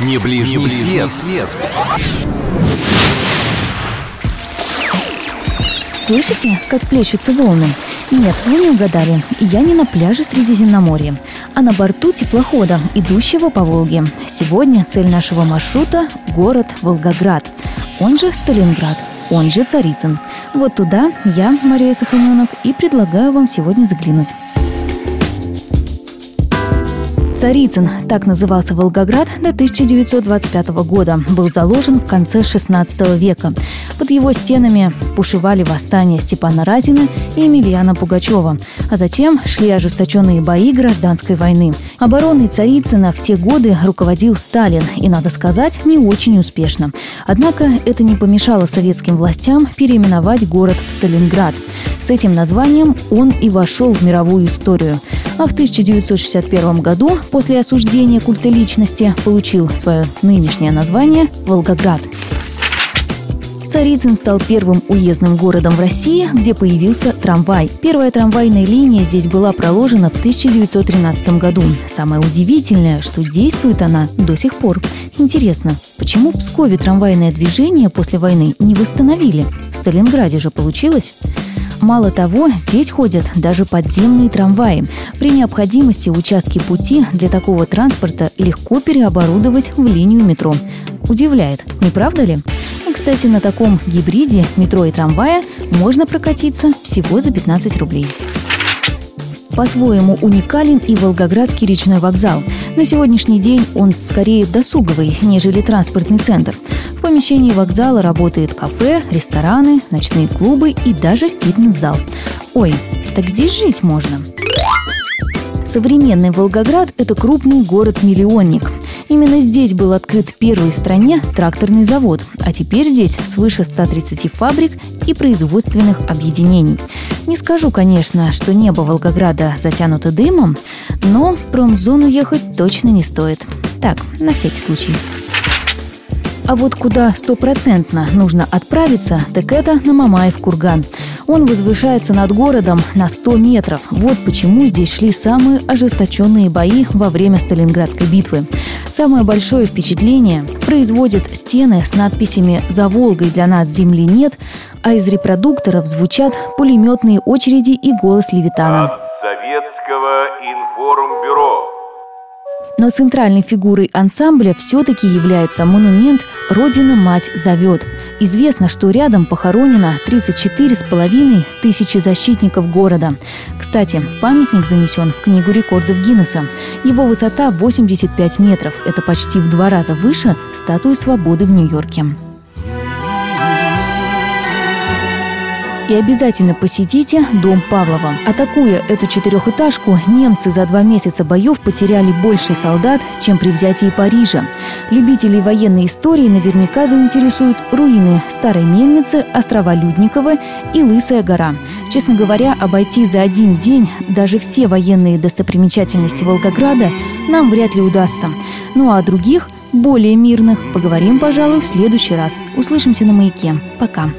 Не ближний, Не ближний свет. свет. Слышите, как плещутся волны? Нет, вы не угадали. Я не на пляже Средиземноморья, а на борту теплохода, идущего по Волге. Сегодня цель нашего маршрута – город Волгоград, он же Сталинград, он же Царицын. Вот туда я, Мария Саханенок, и предлагаю вам сегодня заглянуть. Царицын, так назывался Волгоград до 1925 года, был заложен в конце 16 века. Под его стенами бушевали восстания Степана Разина и Емельяна Пугачева, а затем шли ожесточенные бои гражданской войны. Обороной Царицына в те годы руководил Сталин, и, надо сказать, не очень успешно. Однако это не помешало советским властям переименовать город в Сталинград. С этим названием он и вошел в мировую историю – а в 1961 году, после осуждения культа личности, получил свое нынешнее название «Волгоград». Царицын стал первым уездным городом в России, где появился трамвай. Первая трамвайная линия здесь была проложена в 1913 году. Самое удивительное, что действует она до сих пор. Интересно, почему в Пскове трамвайное движение после войны не восстановили? В Сталинграде же получилось? Мало того, здесь ходят даже подземные трамваи. При необходимости участки пути для такого транспорта легко переоборудовать в линию метро. Удивляет, не правда ли? Кстати, на таком гибриде метро и трамвая можно прокатиться всего за 15 рублей. По-своему уникален и Волгоградский речной вокзал. На сегодняшний день он скорее досуговый, нежели транспортный центр – помещении вокзала работает кафе, рестораны, ночные клубы и даже фитнес-зал. Ой, так здесь жить можно. Современный Волгоград – это крупный город-миллионник. Именно здесь был открыт первый в стране тракторный завод, а теперь здесь свыше 130 фабрик и производственных объединений. Не скажу, конечно, что небо Волгограда затянуто дымом, но в промзону ехать точно не стоит. Так, на всякий случай. А вот куда стопроцентно нужно отправиться, так это на Мамаев курган. Он возвышается над городом на 100 метров. Вот почему здесь шли самые ожесточенные бои во время Сталинградской битвы. Самое большое впечатление производят стены с надписями «За Волгой для нас земли нет», а из репродукторов звучат пулеметные очереди и голос Левитана. Советского информбюро но центральной фигурой ансамбля все-таки является монумент «Родина-мать зовет». Известно, что рядом похоронено 34,5 тысячи защитников города. Кстати, памятник занесен в Книгу рекордов Гиннесса. Его высота 85 метров. Это почти в два раза выше статуи свободы в Нью-Йорке. И обязательно посетите дом Павлова. Атакуя эту четырехэтажку, немцы за два месяца боев потеряли больше солдат, чем при взятии Парижа. Любителей военной истории наверняка заинтересуют руины Старой Мельницы, острова Людникова и Лысая гора. Честно говоря, обойти за один день даже все военные достопримечательности Волгограда нам вряд ли удастся. Ну а о других, более мирных, поговорим, пожалуй, в следующий раз. Услышимся на маяке. Пока.